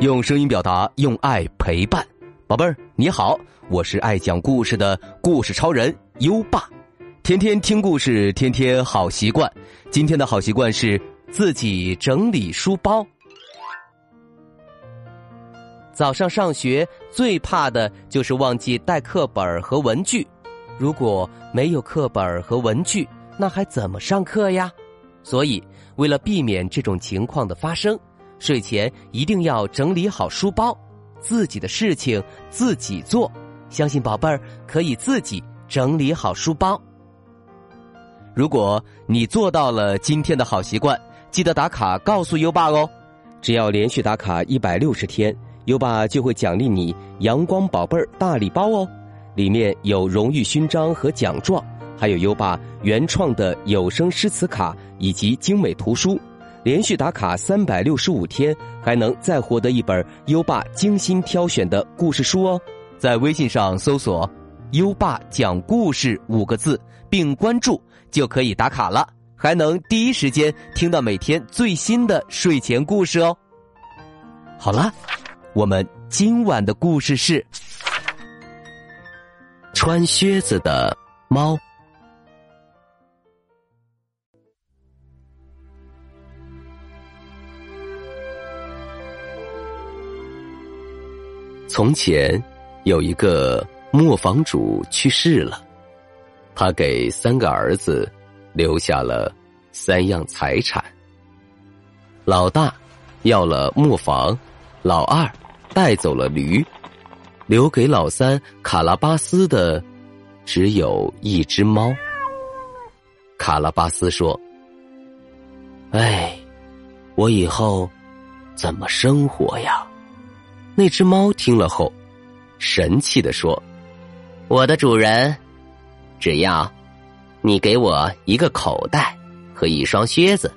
用声音表达，用爱陪伴，宝贝儿你好，我是爱讲故事的故事超人优爸，天天听故事，天天好习惯。今天的好习惯是自己整理书包。早上上学最怕的就是忘记带课本和文具，如果没有课本和文具，那还怎么上课呀？所以，为了避免这种情况的发生。睡前一定要整理好书包，自己的事情自己做。相信宝贝儿可以自己整理好书包。如果你做到了今天的好习惯，记得打卡告诉优爸哦。只要连续打卡一百六十天，优爸就会奖励你“阳光宝贝儿”大礼包哦。里面有荣誉勋章和奖状，还有优爸原创的有声诗词卡以及精美图书。连续打卡三百六十五天，还能再获得一本优爸精心挑选的故事书哦！在微信上搜索“优爸讲故事”五个字，并关注就可以打卡了，还能第一时间听到每天最新的睡前故事哦。好了，我们今晚的故事是穿靴子的猫。从前，有一个磨坊主去世了，他给三个儿子留下了三样财产。老大要了磨坊，老二带走了驴，留给老三卡拉巴斯的只有一只猫。卡拉巴斯说：“哎，我以后怎么生活呀？”那只猫听了后，神气的说：“我的主人，只要你给我一个口袋和一双靴子，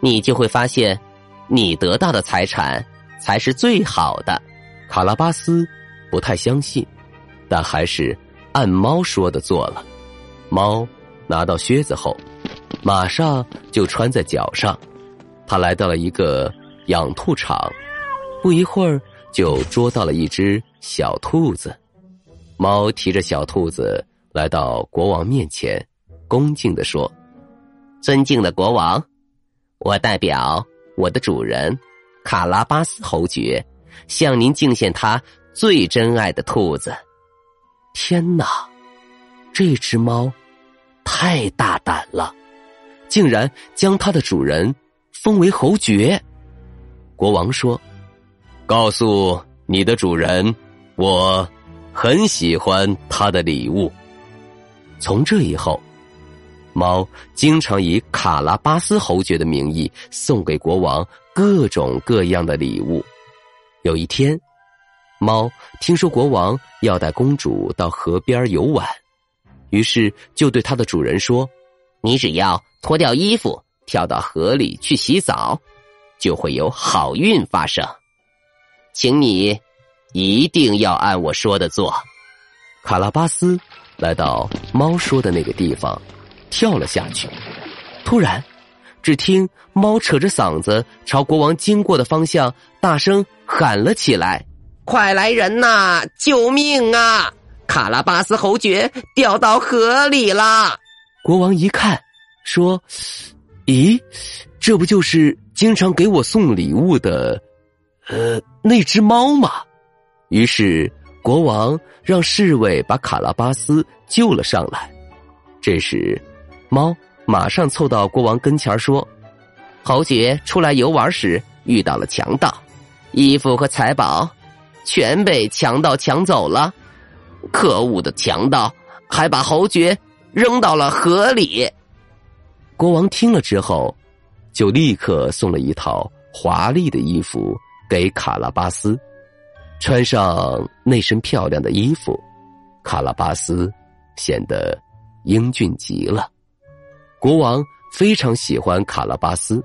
你就会发现，你得到的财产才是最好的。”卡拉巴斯不太相信，但还是按猫说的做了。猫拿到靴子后，马上就穿在脚上。他来到了一个养兔场，不一会儿。就捉到了一只小兔子，猫提着小兔子来到国王面前，恭敬的说：“尊敬的国王，我代表我的主人卡拉巴斯侯爵，向您敬献他最珍爱的兔子。”天哪，这只猫太大胆了，竟然将它的主人封为侯爵。国王说。告诉你的主人，我很喜欢他的礼物。从这以后，猫经常以卡拉巴斯侯爵的名义送给国王各种各样的礼物。有一天，猫听说国王要带公主到河边游玩，于是就对它的主人说：“你只要脱掉衣服，跳到河里去洗澡，就会有好运发生。”请你一定要按我说的做。卡拉巴斯来到猫说的那个地方，跳了下去。突然，只听猫扯着嗓子朝国王经过的方向大声喊了起来：“快来人呐！救命啊！卡拉巴斯侯爵掉到河里了！”国王一看，说：“咦，这不就是经常给我送礼物的？”呃，那只猫嘛，于是国王让侍卫把卡拉巴斯救了上来。这时，猫马上凑到国王跟前说：“侯爵出来游玩时遇到了强盗，衣服和财宝全被强盗抢走了。可恶的强盗还把侯爵扔到了河里。”国王听了之后，就立刻送了一套华丽的衣服。给卡拉巴斯穿上那身漂亮的衣服，卡拉巴斯显得英俊极了。国王非常喜欢卡拉巴斯，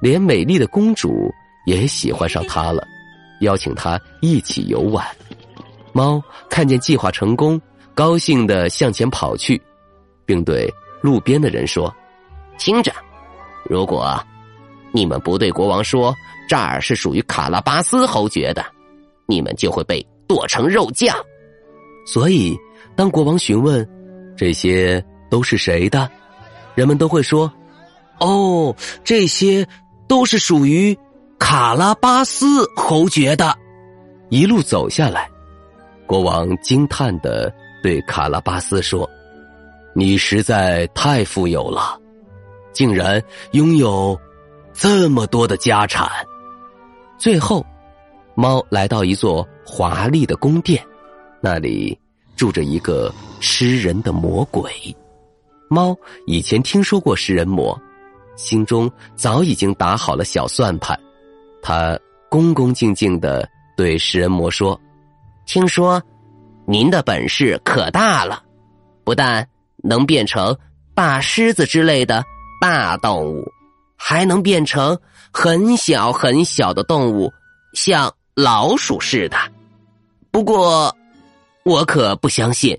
连美丽的公主也喜欢上他了，邀请他一起游玩。猫看见计划成功，高兴的向前跑去，并对路边的人说：“听着，如果……”你们不对国王说这儿是属于卡拉巴斯侯爵的，你们就会被剁成肉酱。所以，当国王询问这些都是谁的，人们都会说：“哦，这些都是属于卡拉巴斯侯爵的。”一路走下来，国王惊叹的对卡拉巴斯说：“你实在太富有了，竟然拥有这么多的家产。”最后，猫来到一座华丽的宫殿，那里住着一个吃人的魔鬼。猫以前听说过食人魔，心中早已经打好了小算盘。他恭恭敬敬的对食人魔说：“听说您的本事可大了，不但能变成大狮子之类的大动物。”还能变成很小很小的动物，像老鼠似的。不过，我可不相信，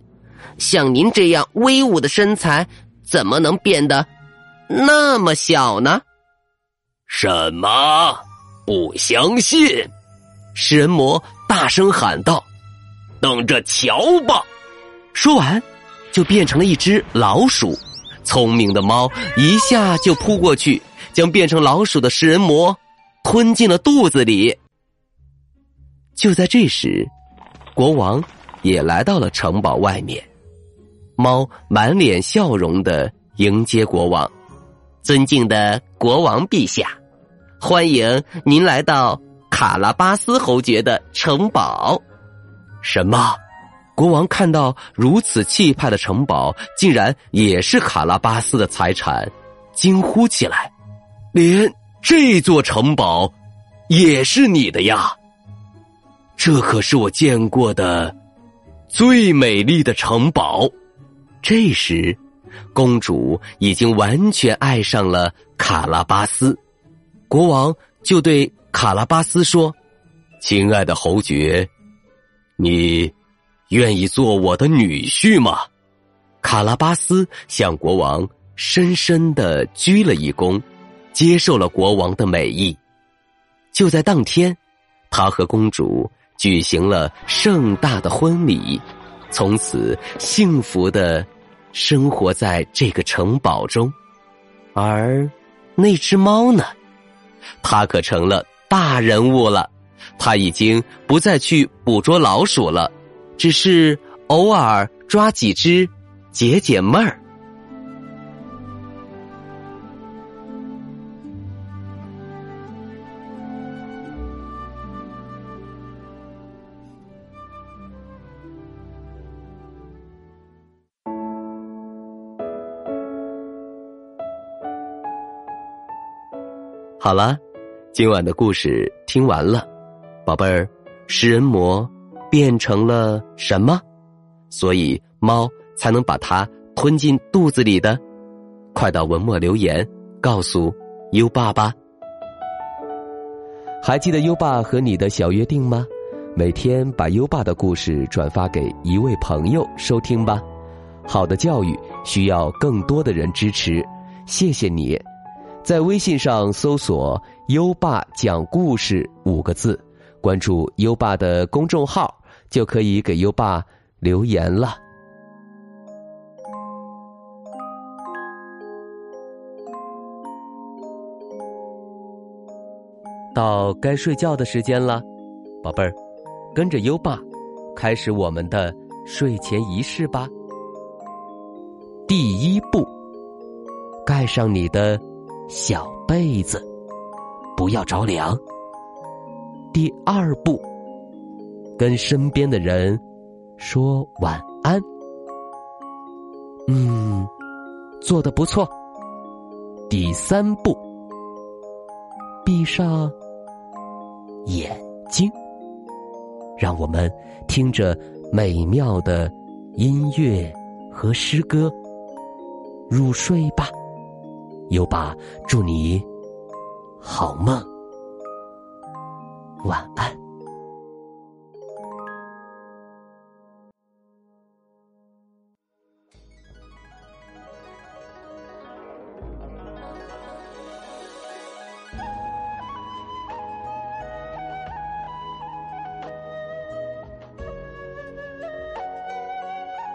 像您这样威武的身材，怎么能变得那么小呢？什么？不相信？食人魔大声喊道：“等着瞧吧！”说完，就变成了一只老鼠。聪明的猫一下就扑过去。将变成老鼠的食人魔吞进了肚子里。就在这时，国王也来到了城堡外面。猫满脸笑容的迎接国王：“尊敬的国王陛下，欢迎您来到卡拉巴斯侯爵的城堡。”什么？国王看到如此气派的城堡，竟然也是卡拉巴斯的财产，惊呼起来。连这座城堡也是你的呀！这可是我见过的最美丽的城堡。这时，公主已经完全爱上了卡拉巴斯。国王就对卡拉巴斯说：“亲爱的侯爵，你愿意做我的女婿吗？”卡拉巴斯向国王深深的鞠了一躬。接受了国王的美意，就在当天，他和公主举行了盛大的婚礼，从此幸福的生活在这个城堡中。而那只猫呢？它可成了大人物了。它已经不再去捕捉老鼠了，只是偶尔抓几只解解闷儿。好了，今晚的故事听完了，宝贝儿，食人魔变成了什么？所以猫才能把它吞进肚子里的？快到文末留言告诉优爸吧。还记得优爸和你的小约定吗？每天把优爸的故事转发给一位朋友收听吧。好的教育需要更多的人支持，谢谢你。在微信上搜索“优爸讲故事”五个字，关注优爸的公众号，就可以给优爸留言了。到该睡觉的时间了，宝贝儿，跟着优爸开始我们的睡前仪式吧。第一步，盖上你的。小被子，不要着凉。第二步，跟身边的人说晚安。嗯，做的不错。第三步，闭上眼睛，让我们听着美妙的音乐和诗歌入睡吧。又把祝你好梦。晚安。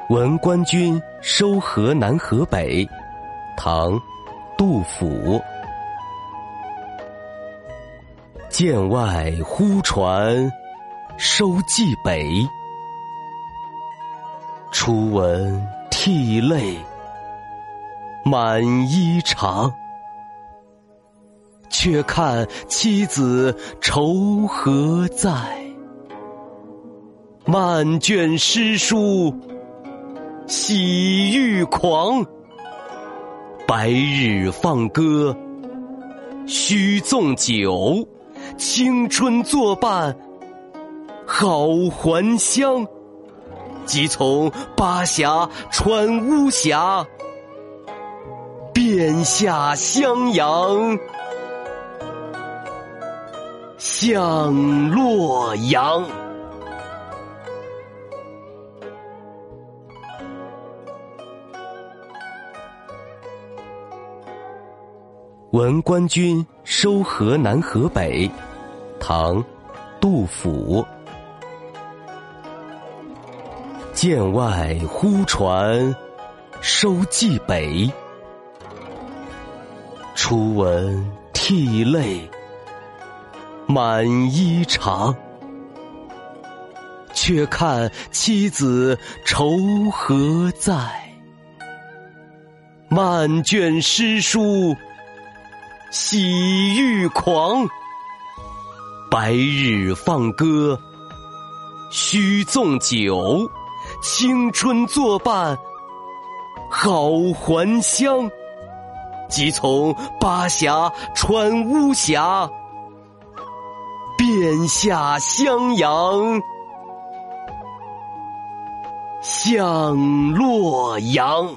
闻官军收河南河北唐杜甫。剑外忽传收蓟北，初闻涕泪满衣裳。却看妻子愁何在？漫卷诗书喜欲狂。白日放歌须纵酒，青春作伴好还乡。即从巴峡穿巫峡，便下襄阳。向洛阳。闻官军收河南河北，唐，杜甫。剑外忽传收蓟北，初闻涕泪。满衣裳，却看妻子愁何在？漫卷诗书喜欲狂。白日放歌须纵酒，青春作伴好还乡。即从巴峡穿巫峡。便下襄阳，向洛阳。